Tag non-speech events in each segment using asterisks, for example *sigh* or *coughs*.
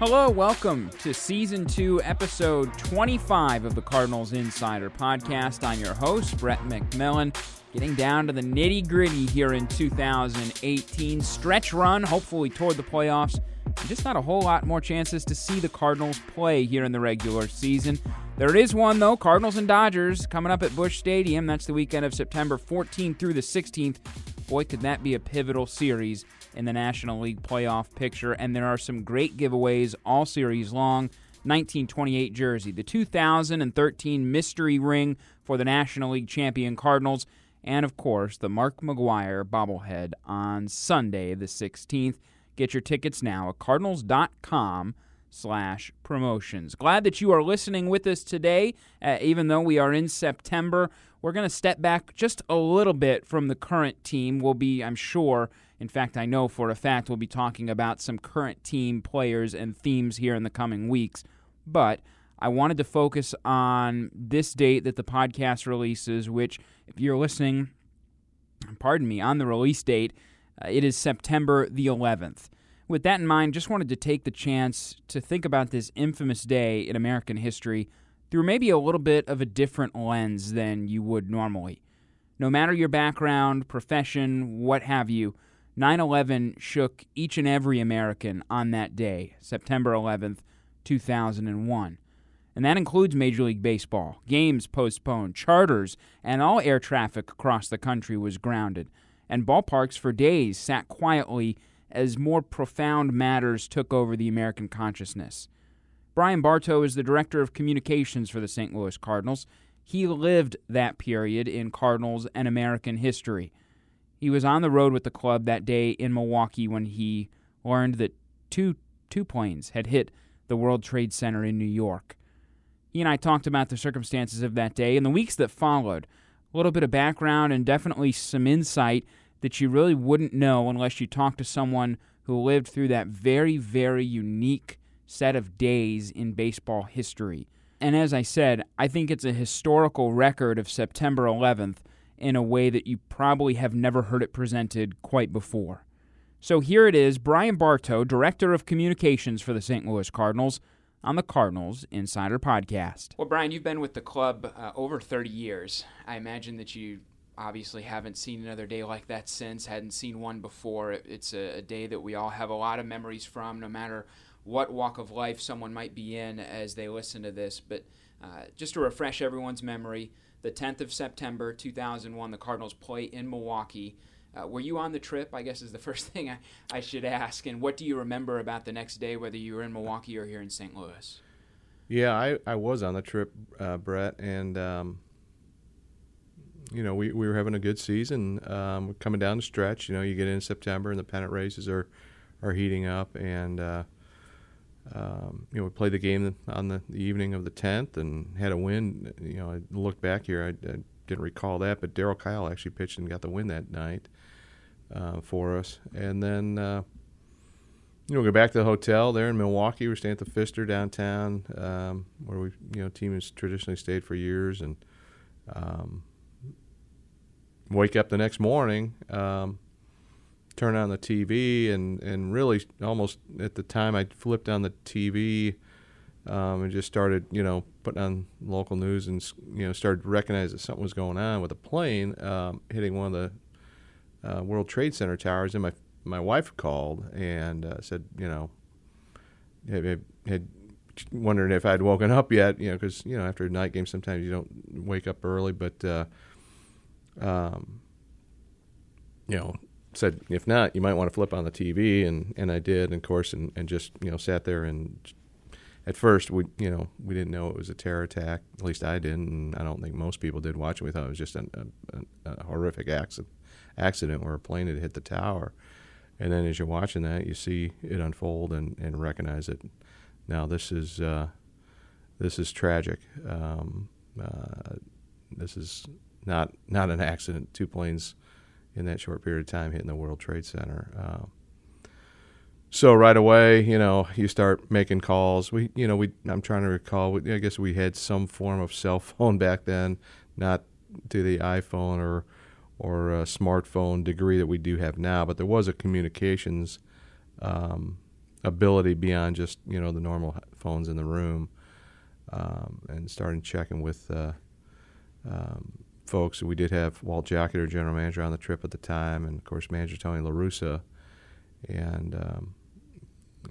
Hello, welcome to season two, episode 25 of the Cardinals Insider Podcast. I'm your host, Brett McMillan. Getting down to the nitty gritty here in 2018. Stretch run, hopefully toward the playoffs. Just not a whole lot more chances to see the Cardinals play here in the regular season. There is one, though Cardinals and Dodgers coming up at Busch Stadium. That's the weekend of September 14th through the 16th. Boy, could that be a pivotal series in the National League playoff picture. And there are some great giveaways all series long. 1928 jersey, the 2013 mystery ring for the National League champion Cardinals, and of course the Mark McGwire bobblehead on Sunday the 16th. Get your tickets now at cardinals.com slash promotions. Glad that you are listening with us today, uh, even though we are in September. We're going to step back just a little bit from the current team. We'll be, I'm sure, in fact, I know for a fact we'll be talking about some current team players and themes here in the coming weeks. But I wanted to focus on this date that the podcast releases, which, if you're listening, pardon me, on the release date, uh, it is September the 11th. With that in mind, just wanted to take the chance to think about this infamous day in American history through maybe a little bit of a different lens than you would normally. No matter your background, profession, what have you, 9 11 shook each and every American on that day, September 11th, 2001. And that includes Major League Baseball. Games postponed, charters, and all air traffic across the country was grounded. And ballparks for days sat quietly as more profound matters took over the American consciousness. Brian Bartow is the director of communications for the St. Louis Cardinals. He lived that period in Cardinals and American history. He was on the road with the club that day in Milwaukee when he learned that two two planes had hit the World Trade Center in New York. He and I talked about the circumstances of that day and the weeks that followed. A little bit of background and definitely some insight that you really wouldn't know unless you talked to someone who lived through that very, very unique set of days in baseball history. And as I said, I think it's a historical record of September 11th in a way that you probably have never heard it presented quite before. So here it is Brian Bartow, Director of Communications for the St. Louis Cardinals, on the Cardinals Insider Podcast. Well, Brian, you've been with the club uh, over 30 years. I imagine that you obviously haven't seen another day like that since, hadn't seen one before. It's a, a day that we all have a lot of memories from, no matter what walk of life someone might be in as they listen to this. But uh, just to refresh everyone's memory, the 10th of September 2001, the Cardinals play in Milwaukee. Uh, were you on the trip? I guess is the *laughs* first thing I, I should ask. And what do you remember about the next day, whether you were in Milwaukee or here in St. Louis? Yeah, I, I was on the trip, uh, Brett, and um, you know we, we were having a good season. Um, coming down the stretch, you know, you get in September and the pennant races are are heating up, and uh, um, you know, we played the game on the, evening of the 10th and had a win. You know, I looked back here, I, I didn't recall that, but Darryl Kile actually pitched and got the win that night uh, for us. And then, uh, you know, we go back to the hotel there in Milwaukee. We're staying at the Pfister downtown, um, where we, you know, team has traditionally stayed for years. And um, wake up the next morning. Um, turn on the TV and, and really almost at the time I flipped on the TV um, and just started, you know, putting on local news and, you know, started recognizing that something was going on with a plane um, hitting one of the uh, World Trade Center towers. And my, my wife called and uh, said, you know, had, had wondering if I'd woken up yet, you know, because, you know, after a night game, sometimes you don't wake up early, but, uh, um, you know, said, if not, you might want to flip on the TV, and, and I did, of course, and, and just you know sat there and at first we you know we didn't know it was a terror attack. At least I didn't, and I don't think most people did watch it. We thought it was just an, a, a, horrific accident, accident where a plane had hit the tower. And then as you're watching that, you see it unfold and, and recognize it. now this is uh, this is tragic. Um, uh, this is not not an accident. Two planes in that short period of time hitting the World Trade Center. Uh, so right away, you know, you start making calls. We, you know, we. I'm trying to recall. I guess we had some form of cell *laughs* phone back then, not to the iPhone or or smartphone degree that we do have now, but there was a communications um, ability beyond just you know the normal phones in the room, um, and starting checking with uh, um, folks. We did have Walt Jocketty, general manager, on the trip at the time, and of course manager Tony La Russa, and um,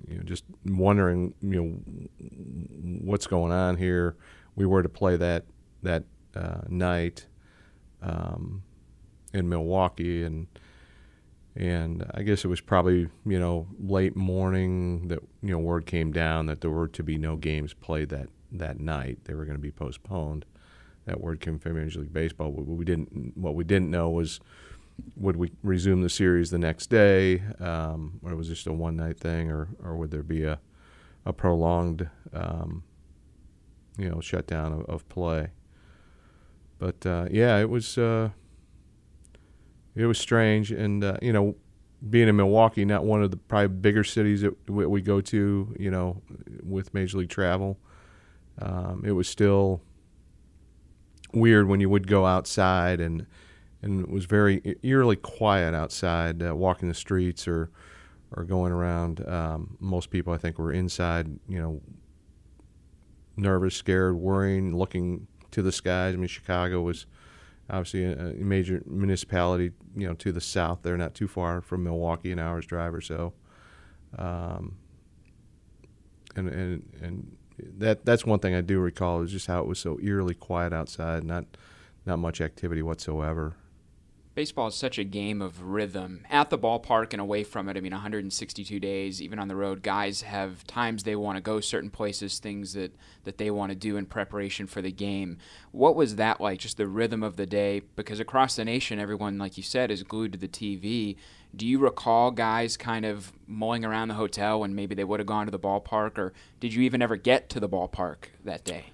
you know just wondering you know what's going on here. We were to play that that uh, night um, in Milwaukee, and and I guess it was probably you know late morning that you know word came down that there were to be no games played that that night. They were going to be postponed. That word came from Major League Baseball. What we didn't what we didn't know was would we resume the series the next day, um, or was it just a one night thing, or or would there be a a prolonged um, you know shutdown of, of play? But uh, yeah, it was uh, it was strange, and uh, you know, being in Milwaukee, not one of the probably bigger cities that we go to, you know, with Major League travel, um, it was still weird when you would go outside and and it was very eerily quiet outside, uh, walking the streets or or going around. Um, most people, I think, were inside, you know, nervous, scared, worrying, looking to the skies. I mean, Chicago was obviously a, a major municipality, you know, to the south. They're not too far from Milwaukee, an hour's drive or so. Um, and and and that that's one thing I do recall is just how it was so eerily quiet outside, not not much activity whatsoever baseball is such a game of rhythm at the ballpark and away from it. I mean, 162 days, even on the road, guys have times they want to go certain places, things that, that they want to do in preparation for the game. What was that like, just the rhythm of the day? Because across the nation, everyone, like you said, is glued to the TV. Do you recall guys kind of mulling around the hotel when maybe they would have gone to the ballpark, or did you even ever get to the ballpark that day?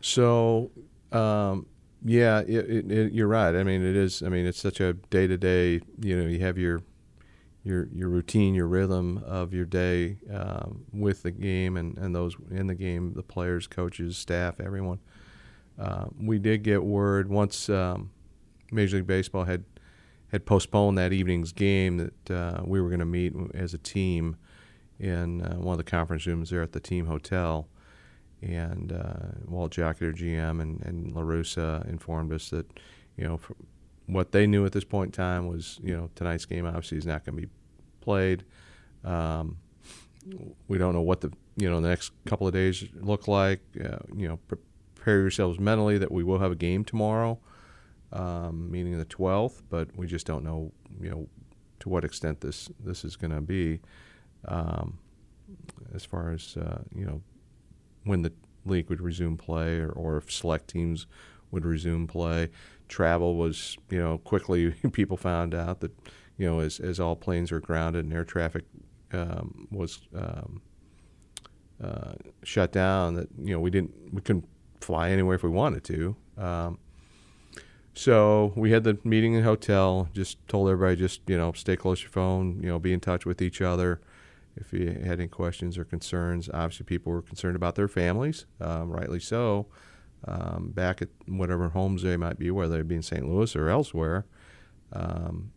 So, um, yeah, it, it, it, you're right. I mean, it is. I mean, it's such a day to day. You know, you have your your your routine, your rhythm of your day um, with the game and, and those in the game, the players, coaches, staff, everyone. Uh, we did get word once um, Major League Baseball had had postponed that evening's game that uh, we were going to meet as a team in uh, one of the conference rooms there at the team hotel and uh, Walt Jocketty, GM, and, and La Russa informed us that, you know, what they knew at this point in time was, you know, tonight's game obviously is not going to be played. Um, we don't know what the, you know, the next couple of days look like. Uh, you know, prepare yourselves mentally that we will have a game tomorrow, um, meaning the 12th, but we just don't know, you know, to what extent this this is going to be. Um, as far as uh, you know, when the league would resume play or, or if select teams would resume play. Travel was, you know, quickly *laughs* people found out that, you know, as, as all planes were grounded and air traffic um, was um, uh, shut down, that you know we didn't we couldn't fly anywhere if we wanted to. Um, so we had the meeting in the hotel. Just told everybody just you know stay close to your phone. You know, be in touch with each other if you had any questions or concerns. Obviously, people were concerned about their families, um, rightly so, um, back at whatever homes they might be, whether they be in St. Louis or elsewhere, um,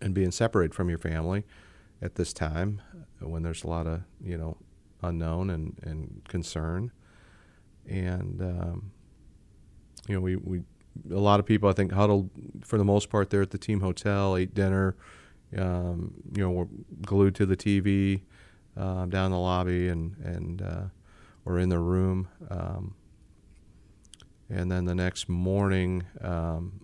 and being separated from your family at this time when there's a lot of you know unknown and, and concern, and um, you know we, we a lot of people I think huddled for the most part there at the team hotel, ate dinner um, you know, we're glued to the TV uh, down the lobby and and uh, or in the room. Um, and then the next morning, um,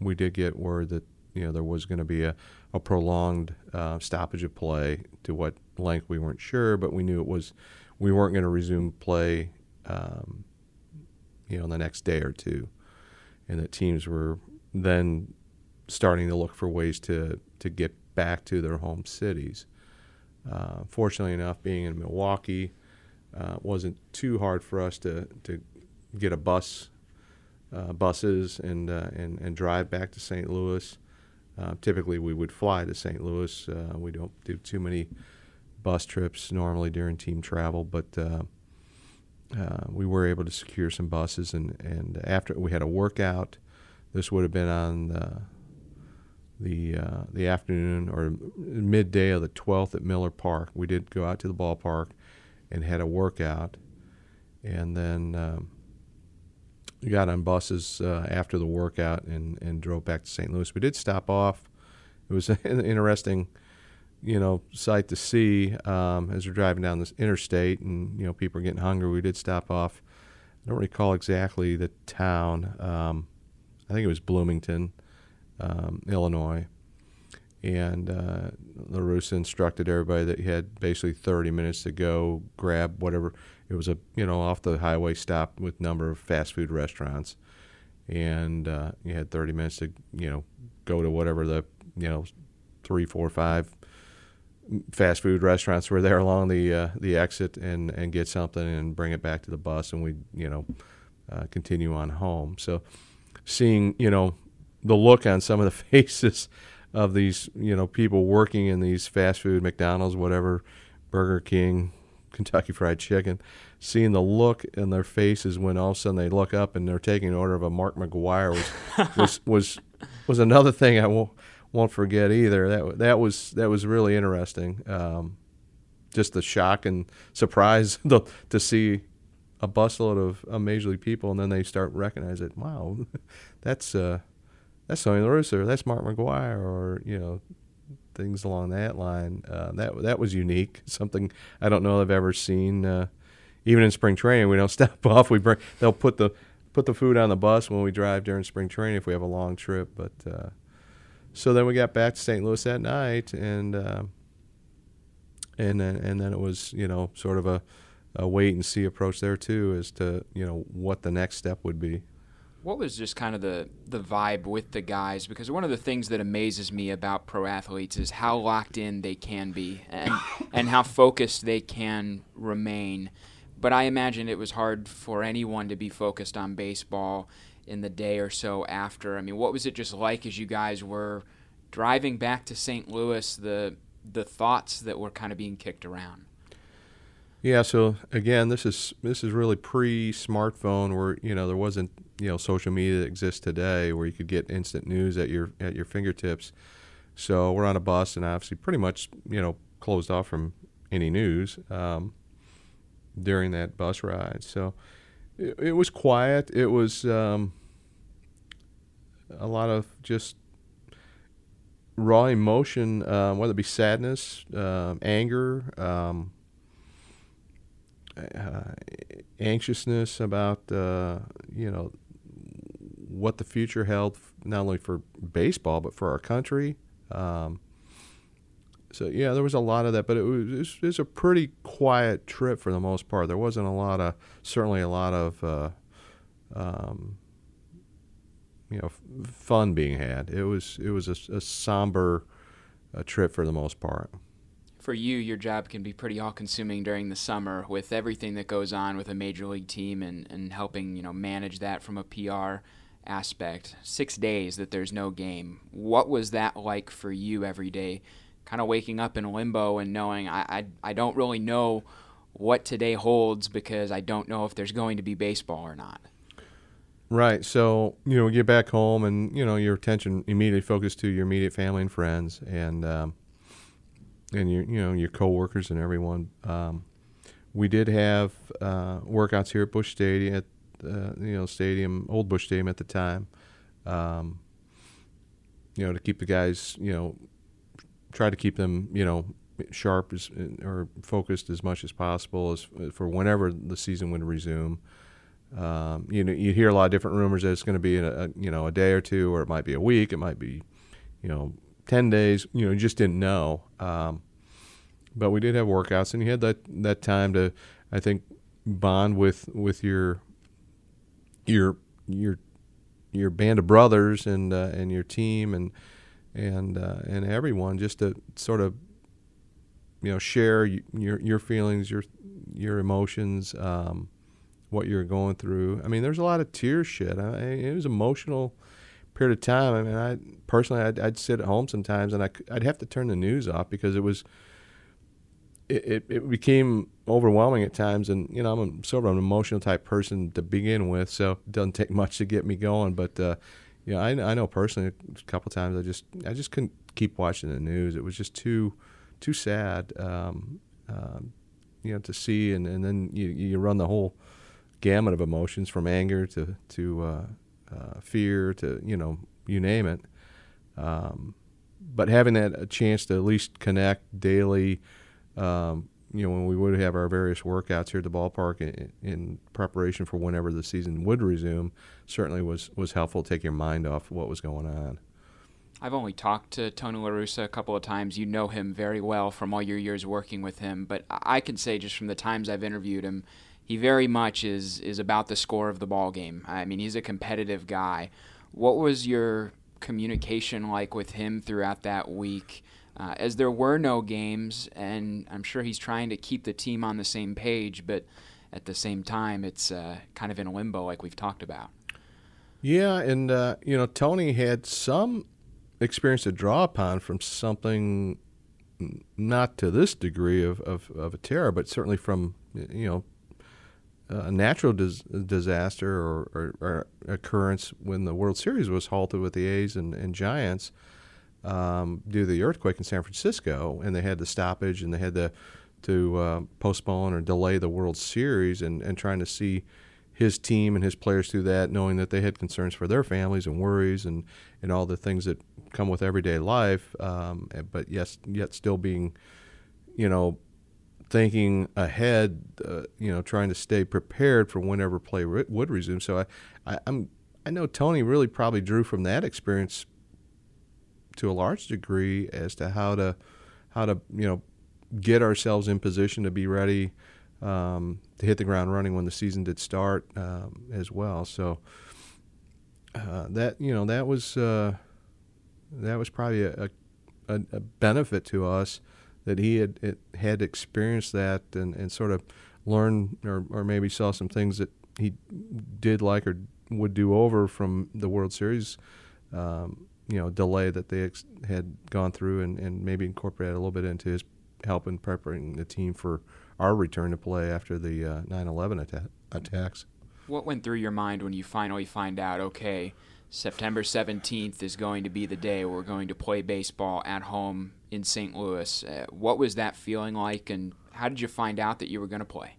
we did get word that you know there was going to be a, a prolonged uh, stoppage of play. To what length we weren't sure, but we knew it was we weren't going to resume play. Um, you know, in the next day or two, and that teams were then starting to look for ways to to get back to their home cities. Uh, fortunately enough, being in Milwaukee uh, wasn't too hard for us to, to get a bus, uh, buses, and, uh, and and drive back to St. Louis. Uh, typically, we would fly to St. Louis. Uh, we don't do too many bus trips normally during team travel, but we were able to secure some buses. And, and after we had a workout, this would have been on the uh, the afternoon or midday of the 12th at Miller Park. We did go out to the ballpark and had a workout, and then um, we got on buses uh, after the workout and, and drove back to St. Louis. We did stop off. It was *laughs* an interesting, you know, sight to see um, as we're driving down this interstate, and you know, people are getting hungry. We did stop off. I don't recall exactly the town. Um, I think it was Bloomington um, Illinois. And uh, LaRussa instructed everybody that he had basically 30 minutes to go grab whatever. It was a, you know, off the highway stop with number of fast food restaurants. And uh, you had 30 minutes to, you know, go to whatever the, you know, three, four, five fast food restaurants were there along the uh, the exit and and get something and bring it back to the bus and we you know uh, continue on home. So seeing you know the look on some of the *laughs* faces of these you know people working in these fast food McDonald's whatever Burger King *laughs* Kentucky Fried Chicken seeing the look in their faces when all of a sudden they look up and they're taking an order of a Mark McGwire was *laughs* was was, was another thing I won't won't forget either. That that was that was really interesting. Um, just the shock and surprise to see a busload of, of major league people and then they start recognizing wow that's uh that's Tony LaRussa, or that's Mark McGwire, or you know, things along that line. Uh, that that was unique. Something I don't know I've ever seen. Uh, even in spring training, we don't *laughs* stop off. We bring they'll put the put the food on the bus when we drive during spring training if we have a long trip. But uh, so then we got back to St. Louis that night, and uh, and then and then it was you know sort of a, a wait and see approach there too as to you know what the next step would be what was just kind of the the vibe with the guys? Because one of the things that amazes me about pro athletes is how locked in they can be and *coughs* and how focused they can remain. But I imagine it was hard for anyone to be focused on baseball in the day or so after. I mean, what was it just like as you guys were driving back to St. Louis? The the thoughts that were kind of being kicked around. Yeah, so again, this is this is really pre-smartphone, where you know there wasn't you know social media that exists today, where you could get instant news at your at your fingertips. So we're on a bus, and obviously pretty much you know closed off from any news um, during that bus ride. So it, it was quiet. It was um, a lot of just raw emotion, uh, whether it be sadness, uh, anger. Um, uh, anxiousness about uh, you know what the future held not only for baseball but for our country. Um, so yeah, there was a lot of that, but it was, it was a pretty quiet trip for the most part. There wasn't a lot of certainly a lot of uh, um, you know f- fun being had. It was it was a, a somber uh, trip for the most part for you, your job can be pretty all-consuming during the summer with everything that goes on with a major league team and, and helping you know manage that from a PR aspect. Six days that there's no game. What was that like for you every day? Kind of waking up in limbo and knowing I, I, I don't really know what today holds because I don't know if there's going to be baseball or not. Right. So, you know, we get back home and, you know, your attention immediately focused to your immediate family and friends. And, um, and your you know your coworkers and everyone. Um, we did have uh, workouts here at Busch Stadium at uh, you know stadium old Busch Stadium at the time. Um, you know to keep the guys you know try to keep them you know sharp as, or focused as much as possible as for whenever the season would resume. Um, you know, you hear a lot of different rumors that it's going to be a, a, you know a day or two, or it might be a week, it might be you know 10 days, you know, you just didn't know. Um, but we did have workouts, and you had that, that time to, I think, bond with with your your your your band of brothers and uh, and your team and and uh, and everyone just to sort of you know share your your feelings, your your emotions, um, what you're going through. I mean, there's a lot of tears shit I, it was emotional period of time. I mean, I personally, I'd, I'd sit at home sometimes and I, would have to turn the news off because it was, it, it, became overwhelming at times. And, you know, I'm a, sort of an emotional type person to begin with, so it doesn't take *laughs* much to get me going. But, uh, you know, I, I know personally a couple times I just, I just couldn't keep watching the news. It was just too, too sad, um, um, you know, to see. And, and then you, you run the whole gamut of emotions from anger to, to, uh, uh, fear to you know you name it. Um, but having that a chance to at least connect daily, um, you know, when we would have our various workouts here at the ballpark in, in, preparation for whenever the season would resume, certainly was was helpful to take your mind off what was going on. I've only talked to Tony La Russa a couple of times. You know him very well from all your years working with him, but I can say just from the times I've interviewed him, he very much is is about the score of the ball game. I mean, he's a competitive guy. What was your communication like with him throughout that week? Uh, as there were no games, and I'm sure he's trying to keep the team on the same page, but at the same time, it's uh, kind of in limbo, like we've talked about. Yeah, and uh, you know, Tony had some experience to draw upon from something not to this degree of, of, of a terror, but certainly from you know a natural dis- disaster or, or, or, occurrence when the World Series was halted with the A's and, and Giants um, due to the earthquake in San Francisco, and they had the stoppage and they had to to uh, postpone or delay the World Series, and, and trying to see his team and his players through that, knowing that they had concerns for their families and worries and, and all the things that come with everyday life, um, but yes, yet still being, you know, thinking ahead, uh, you know, trying to stay prepared for whenever play re- would resume. So I, I, I'm, I know Tony really probably drew from that experience to a large degree as to how to, how to, you know, get ourselves in position to be ready um, to hit the ground running when the season did start um, as well. So uh, that you know that was uh, that was probably a, a, a benefit to us that he had it, had experienced that and, and sort of learned or, or maybe saw some things that he did like or would do over from the World Series, um, you know, delay that they ex- had gone through and, and maybe incorporate a little bit into his help in preparing the team for our return to play after the uh, 9/11 atta- attacks. What went through your mind when you finally find out? Okay, September 17th is going to be the day we're going to play baseball at home in St. Louis. Uh, what was that feeling like, and how did you find out that you were going to play?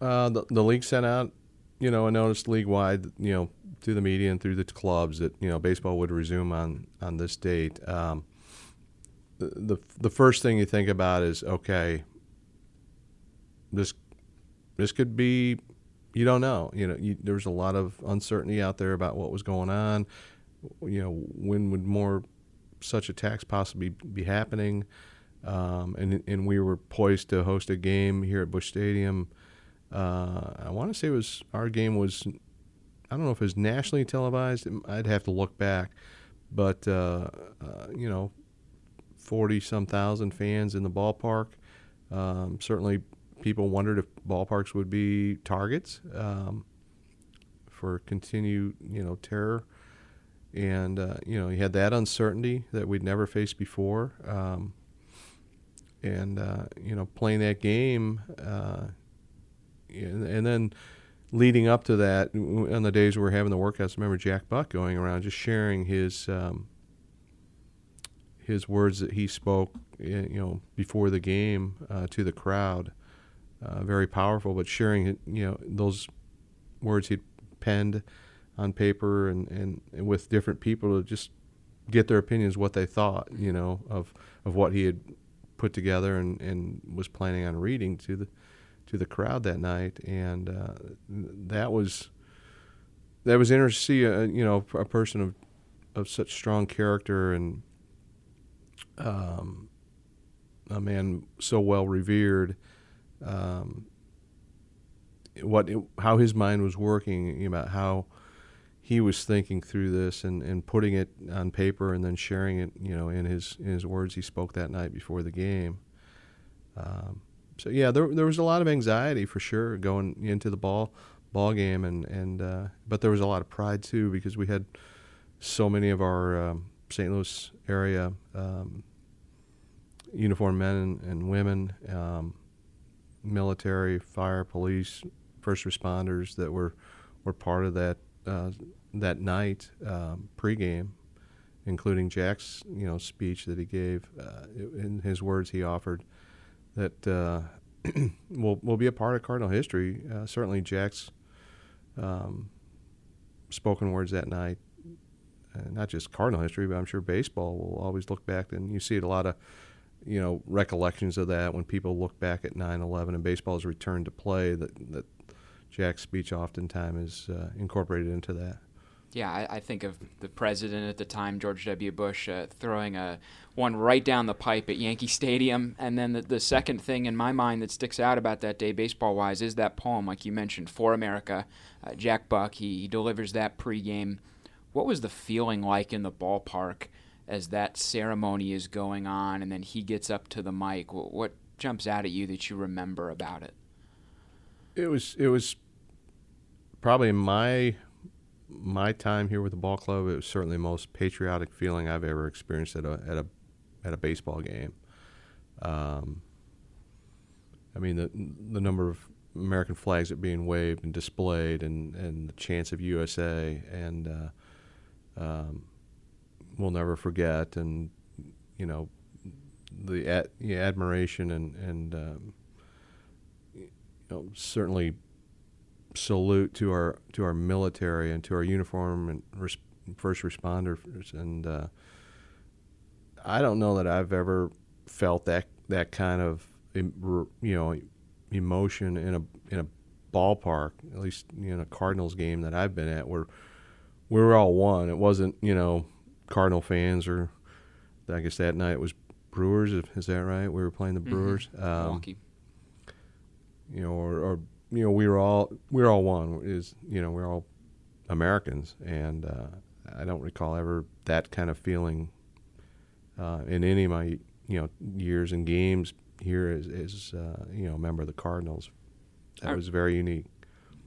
Uh, the, the league sent out, you know, a notice league wide, you know, through the media and through the clubs that you know baseball would resume on on this date. Um, the, the first thing you think about is okay. This this could be you don't know. You know, you, there's a lot of uncertainty out there about what was going on. You know, when would more such attacks possibly be happening? Um, and and we were poised to host a game here at Busch Stadium. Uh, I want to say it was our game was. I don't know if it was nationally televised. I'd have to look back, but uh, uh, you know, forty some thousand fans in the ballpark. Um, certainly people wondered if ballparks would be targets um, for continued, you know, terror. And uh, you know, you had that uncertainty that we'd never faced before. Um, and uh, you know, playing that game, uh, and, then leading up to that, on the days we were having the workouts, I remember Jack Buck going around just sharing his um, his words that he spoke, you know, before the game uh, to the crowd uh, very powerful. But sharing, you know, those words he'd penned on paper and, and, and, with different people to just get their opinions, what they thought, you know, of of what he had put together and, and was planning on reading to the to the crowd that night, and uh, that was that was interesting to see, a, you know, a person of of such strong character and um, a man so well revered um, what how his mind was working about how he was thinking through this and, and putting it on paper and then sharing it you know in his in his words he spoke that night before the game. Um, so yeah, there there was a lot of anxiety for sure going into the ball ball game, and and uh, but there was a lot of pride too because we had so many of our um, St. Louis area um, uniformed men and, and women, um, military, fire, police, first responders that were were part of that uh, that night um, pregame, including Jack's you know speech that he gave. Uh, in his words, he offered that uh, *clears throat* will will be a part of Cardinal history. Uh, certainly, Jack's um, spoken words that night, uh, not just Cardinal history, but I'm sure baseball will always look back. And you see a lot of you know recollections of that when people look back at 9/11 and baseball's return to play. That that Jack's speech oftentimes is uh, incorporated into that. Yeah, I, I, think of the president at the time, George W. Bush, uh, throwing a one right down the pipe at Yankee Stadium, and then the, the second thing in my mind that sticks out about that day, baseball-wise, is that poem, like you mentioned, "For America." Uh, Jack Buck, he, he delivers that pregame. What was the feeling like in the ballpark as that ceremony is going on, and then he gets up to the mic? What, what jumps out at you that you remember about it? It was it was probably my my time here with the ball club, it was certainly the most patriotic feeling I've ever experienced at a at a at a baseball game. Um, I mean the the number of American flags that being waved and displayed, and, and the chants of USA, and uh, um, we'll never forget, and you know the, ad, the admiration and and um, you know certainly salute to our to our military and to our uniform and res- first responders and uh, I don't know that I've ever felt that that kind of you know emotion in a in a ballpark at least in a Cardinals game that I've been at where we were all one it wasn't you know Cardinal fans or I guess that night it was Brewers is that right we were playing the mm-hmm. Brewers mm-hmm. um, you know or, or you know, we were all we were all one. Is you know, we're all Americans, and uh, I don't recall ever that kind of feeling uh, in any of my you know years and games here as, as uh, you know a member of the Cardinals. That I, was very unique.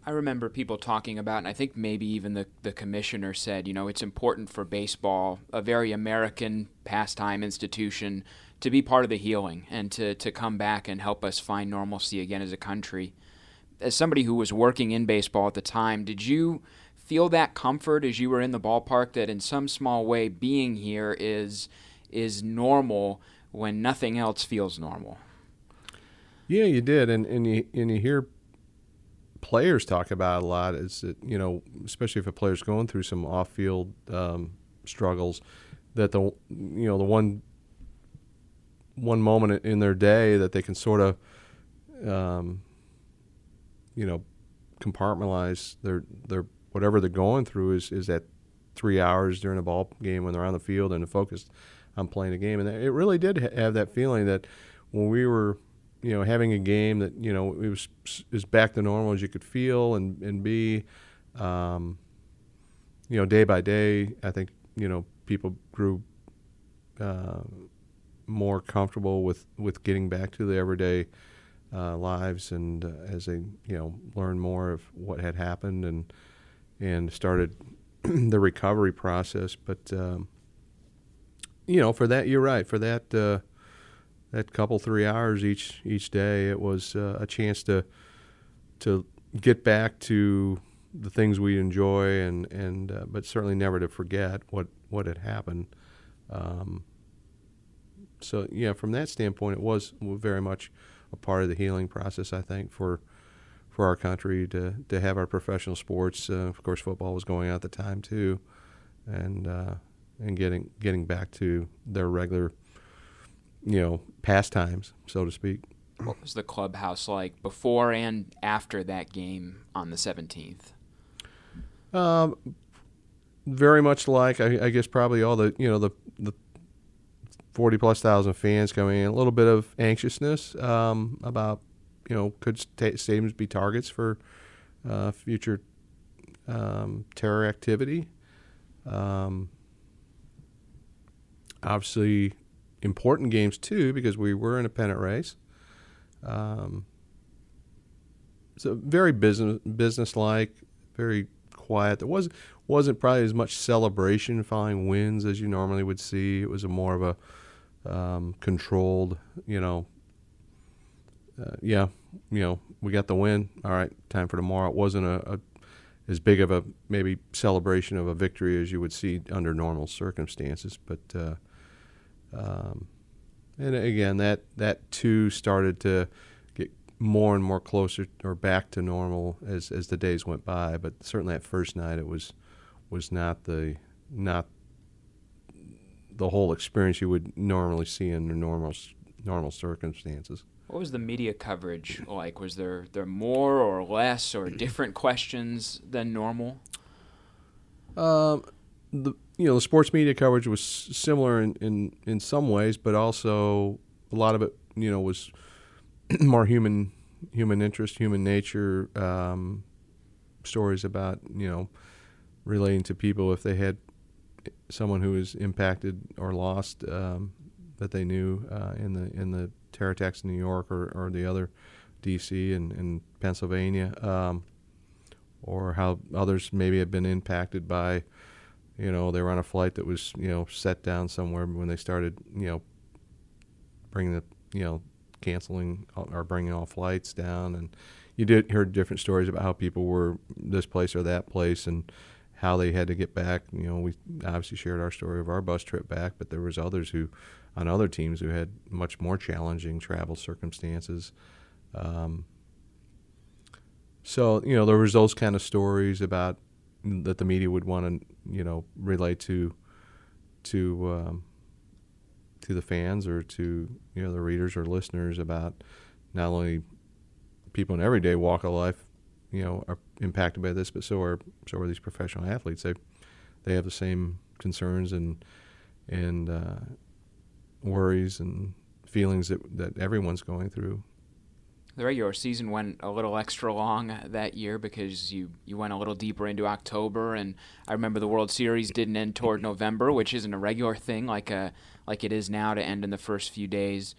I remember people talking about, and I think maybe even the, the commissioner said, you know, it's important for baseball, a very American pastime institution, to be part of the healing and to, to come back and help us find normalcy again as a country as somebody who was working in baseball at the time, did you feel that comfort as you were in the ballpark that in some small way being here is is normal when nothing else feels normal? Yeah, you did, and and you and you hear players talk about a lot. Is that you know, especially if a player's going through some off-field um, struggles, that the you know the one one moment in their day that they can sort of um, you know compartmentalize their their whatever they're going through is is that three hours during a ball game when they're on the field and focused on playing the game. And it really did have that feeling that when we were, you know, having a game that you know it was as back to normal as you could feel and and be, um, you know, day by day. I think you know people grew. Uh, more comfortable with, with getting back to the everyday uh, lives, and uh, as they you know learned more of what had happened and and started *clears throat* the recovery process. But um, you know, for that, you're right. For that uh, that couple three hours each each day, it was uh, a chance to to get back to the things we enjoy, and and uh, but certainly never to forget what what had happened. Um, so yeah, from that standpoint, it was very much a part of the healing process. I think for for our country to to have our professional sports. Uh, of course, football was going on at the time too, and uh, and getting getting back to their regular, you know, pastimes, so to speak. What was the clubhouse like before and after that game on the seventeenth? Um, very much like I, I guess probably all the you know the the 40 plus thousand fans coming in. A little bit of anxiousness um, about, you know, could stadiums be targets for uh, future um, terror activity? Um, obviously, important games too because we were in a pennant race. Um, so very business business-like, very quiet. There was wasn't probably as much celebration following wins as you normally would see. It was a more of a um, controlled, you know. Uh, yeah, you know, we got the win. All right, time for tomorrow. It wasn't a, a as big of a maybe celebration of a victory as you would see under normal circumstances, but. Uh, um, and again, that that too started to get more and more closer or back to normal as as the days went by. But certainly that first night, it was was not the not the whole experience you would normally see under normal normal circumstances. What was the media coverage *clears throat* like? Was there there more or less or *clears throat* different questions than normal? Um, the you know the sports media coverage was similar in, in, in some ways, but also a lot of it you know was *clears throat* more human human interest, human nature um, stories about you know relating to people if they had someone who was impacted or lost um, that they knew uh, in the in the terror attacks in New York or, or the other D.C. and, and Pennsylvania, um, or how others maybe have been impacted by you know, they were on a flight that was, you know, set down somewhere when they started, you know, bringing the, you know, canceling or bringing all flights down. And you did hear different stories about how people were this place or that place and how they had to get back. You know, we obviously shared our story of our bus trip back, but there was others who, on other teams, who had much more challenging travel circumstances. Um, so you know, there was those kind of stories about that the media would want to you know relate to to um, to the fans or to you know the readers or listeners about not only people in everyday walk of life you know are impacted by this but so are so are these professional athletes. They they have the same concerns and and uh, worries and feelings that that everyone's going through. The regular season went a little extra long that year because you, you went a little deeper into October, and I remember the World Series didn't end toward November, which isn't a regular thing like a uh, like it is now to end in the first few days.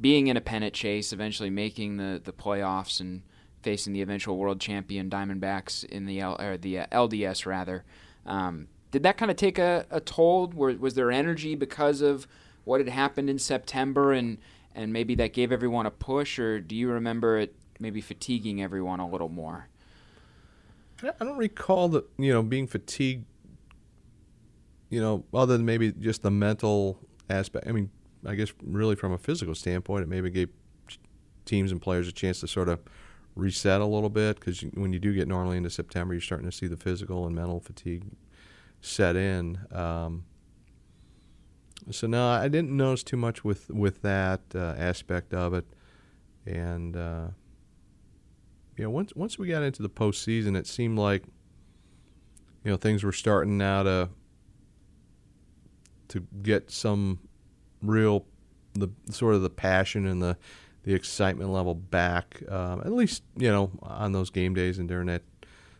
Being in a pennant chase, eventually making the, the playoffs and facing the eventual world champion Diamondbacks in the L, or the uh, LDS rather. Um, did that kind of take a, a toll? Were, was there energy because of what had happened in September and and maybe that gave everyone a push, or do you remember it maybe fatiguing everyone a little more? I don't recall that you know being fatigued. You know, other than maybe just the mental aspect. I mean, I guess really from a physical standpoint, it maybe gave teams and players a chance to sort of reset a little bit because when you do get normally into September, you're starting to see the physical and mental fatigue set in. Um, so no, I didn't notice too much with with that uh, aspect of it, and uh, you know once once we got into the postseason, it seemed like you know things were starting now to to get some real the sort of the passion and the the excitement level back. Um, at least you know on those game days and during that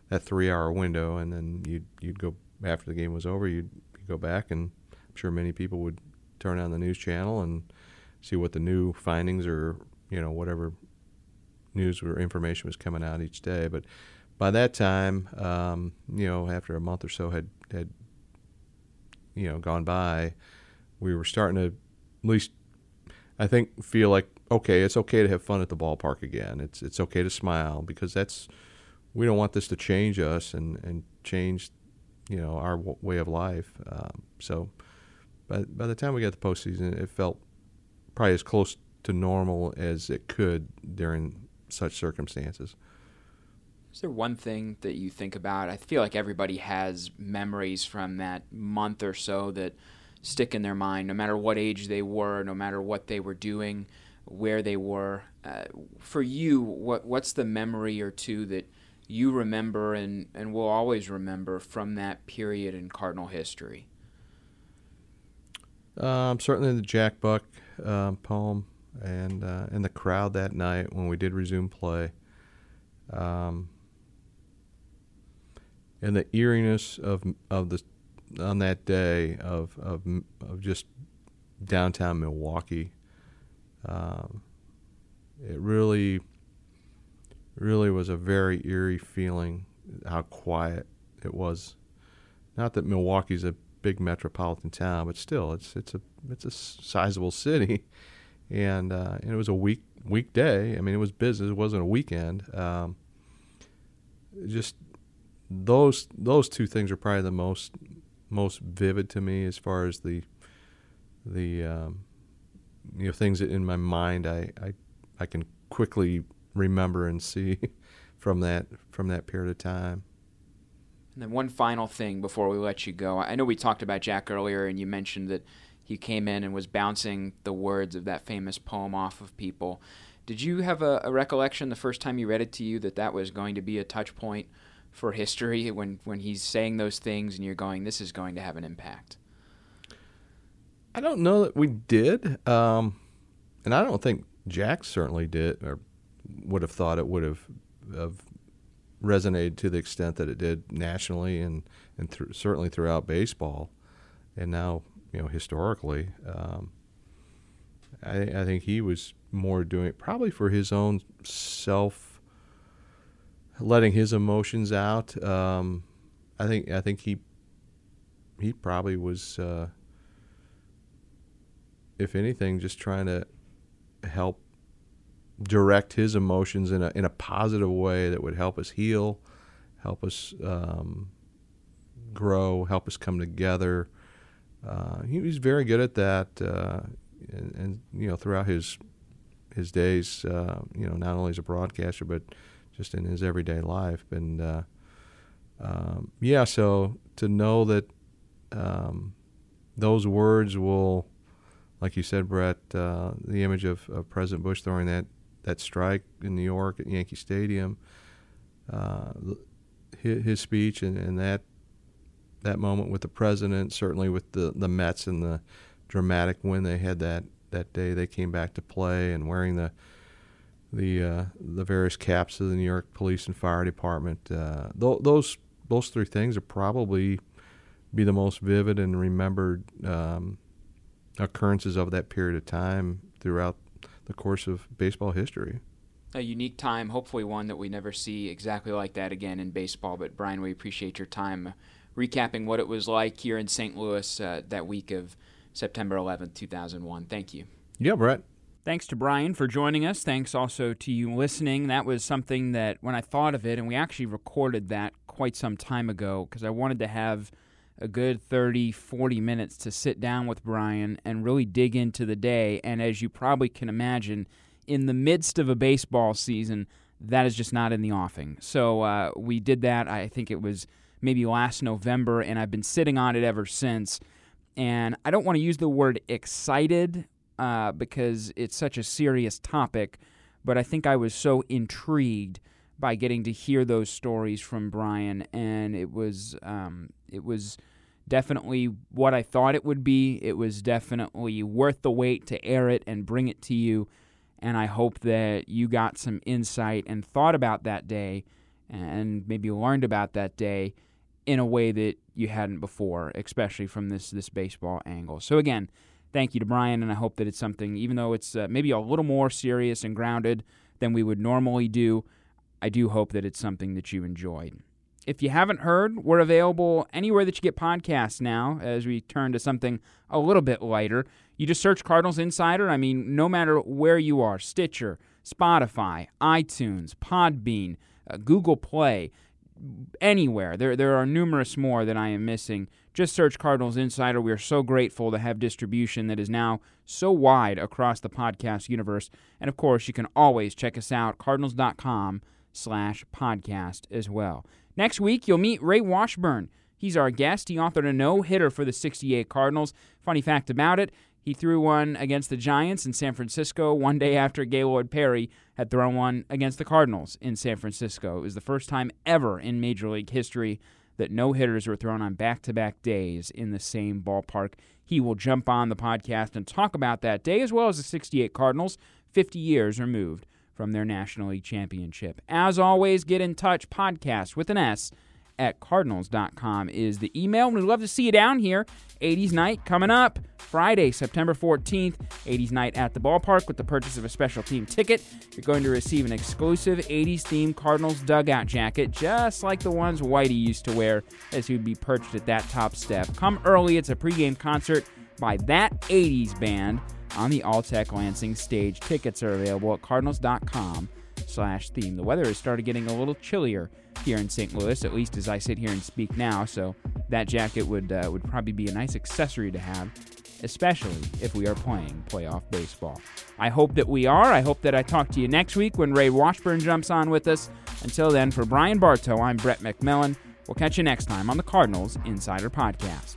that three hour window, and then you'd you'd go after the game was over, you'd, you'd go back and I'm sure many people would turn on the news channel and see what the new findings or you know whatever news or information was coming out each day. But by that time, um, you know, after a month or so had had you know gone by, we were starting to at least I think feel like okay, it's okay to have fun at the ballpark again. It's it's okay to smile because that's we don't want this to change us and and change you know our w- way of life. Um, so by by the time we got the postseason, it felt probably as close to normal as it could during such circumstances. Is there one thing that you think about? I feel like everybody has memories from that month or so that stick in their mind, no matter what age they were, no matter what they were doing, where they were. Uh, for you, what what's the memory or two that you remember and, and will always remember from that period in Cardinal history? Um, certainly the Jack Buck um, poem and uh, in the crowd that night when we did resume play. Um, and the eeriness of of the on that day of of, of just downtown Milwaukee. Um, it really, really was a very eerie feeling how quiet it was. Not that Milwaukee's a big metropolitan town, but still, it's it's a it's a sizable city, and uh, and it was a week weekday. I mean, it was business. It wasn't a weekend. Um, just those those two things are probably the most most vivid to me as far as the the um, you know things in my mind I, I I can quickly remember and see *laughs* from that from that period of time. And then one final thing before we let you go. I know we talked about Jack earlier, and you mentioned that he came in and was bouncing the words of that famous poem off of people. Did you have a, a recollection the first time you read it to you that that was going to be a touch point for history when, when he's saying those things and you're going, this is going to have an impact? I don't know that we did. Um, and I don't think Jack certainly did or would have thought it would have, have resonated to the extent that it did nationally and, and th- certainly throughout baseball. And now, you know, historically, um, I, I think he was more doing it probably for his own self, letting his emotions out. Um, I think I think he he probably was, uh, if anything, just trying to help direct his emotions in a in a positive way that would help us heal, help us um, grow, help us come together. Uh, he was very good at that, uh, and, and, you know throughout his his days, uh, you know not only as a broadcaster but just in his everyday life. And uh, um, yeah, so to know that um, those words will, like you said, Brett, uh, the image of, of President Bush throwing that that strike in New York at Yankee Stadium, uh, his, his, speech and, and that that moment with the president, certainly with the, the Mets and the dramatic win they had that, that day, they came back to play and wearing the the uh, the various caps of the New York Police and Fire Department. Uh, th- those those three things are probably be the most vivid and remembered um, occurrences of that period of time throughout the course of baseball history. A unique time, hopefully one that we never see exactly like that again in baseball. But Brian, we appreciate your time recapping what it was like here in St. Louis uh, that week of September 11th, 2001. Thank you. Yeah, Brett. Thanks to Brian for joining us. Thanks also to you listening. That was something that when I thought of it, and we actually recorded that quite some time ago because I wanted to have a good 30, 40 minutes to sit down with Brian and really dig into the day. And as you probably can imagine, in the midst of a baseball season, that is just not in the offing. So uh, we did that. I think it was maybe last November, and I've been sitting on it ever since. And I don't want to use the word excited uh, because it's such a serious topic, but I think I was so intrigued by getting to hear those stories from Brian, and it was um, it was definitely what I thought it would be. It was definitely worth the wait to air it and bring it to you. And I hope that you got some insight and thought about that day and maybe learned about that day in a way that you hadn't before, especially from this this baseball angle. So again, thank you to Brian, and I hope that it's something, even though it's uh, maybe a little more serious and grounded than we would normally do. I do hope that it's something that you enjoyed. If you haven't heard, we're available anywhere that you get podcasts now as we turn to something a little bit lighter. You just search Cardinals Insider. I mean, no matter where you are Stitcher, Spotify, iTunes, Podbean, uh, Google Play, anywhere. There, there are numerous more that I am missing. Just search Cardinals Insider. We are so grateful to have distribution that is now so wide across the podcast universe. And of course, you can always check us out, cardinals.com slash podcast as well. Next week, you'll meet Ray Washburn. He's our guest. He authored a no hitter for the 68 Cardinals. Funny fact about it, he threw one against the Giants in San Francisco one day after Gaylord Perry had thrown one against the Cardinals in San Francisco. It was the first time ever in Major League history that no hitters were thrown on back to back days in the same ballpark. He will jump on the podcast and talk about that day as well as the 68 Cardinals, 50 years removed from their National League championship. As always, get in touch, podcast with an S at cardinals.com is the email. We'd love to see you down here. 80s night coming up Friday, September 14th. 80s night at the ballpark with the purchase of a special team ticket. You're going to receive an exclusive 80s themed Cardinals dugout jacket, just like the ones Whitey used to wear as he would be perched at that top step. Come early. It's a pregame concert by that 80s band on the Alltech Lansing stage. Tickets are available at cardinals.com slash theme. The weather has started getting a little chillier here in St. Louis, at least as I sit here and speak now, so that jacket would uh, would probably be a nice accessory to have, especially if we are playing playoff baseball. I hope that we are. I hope that I talk to you next week when Ray Washburn jumps on with us. Until then, for Brian Bartow, I'm Brett McMillan. We'll catch you next time on the Cardinals Insider Podcast.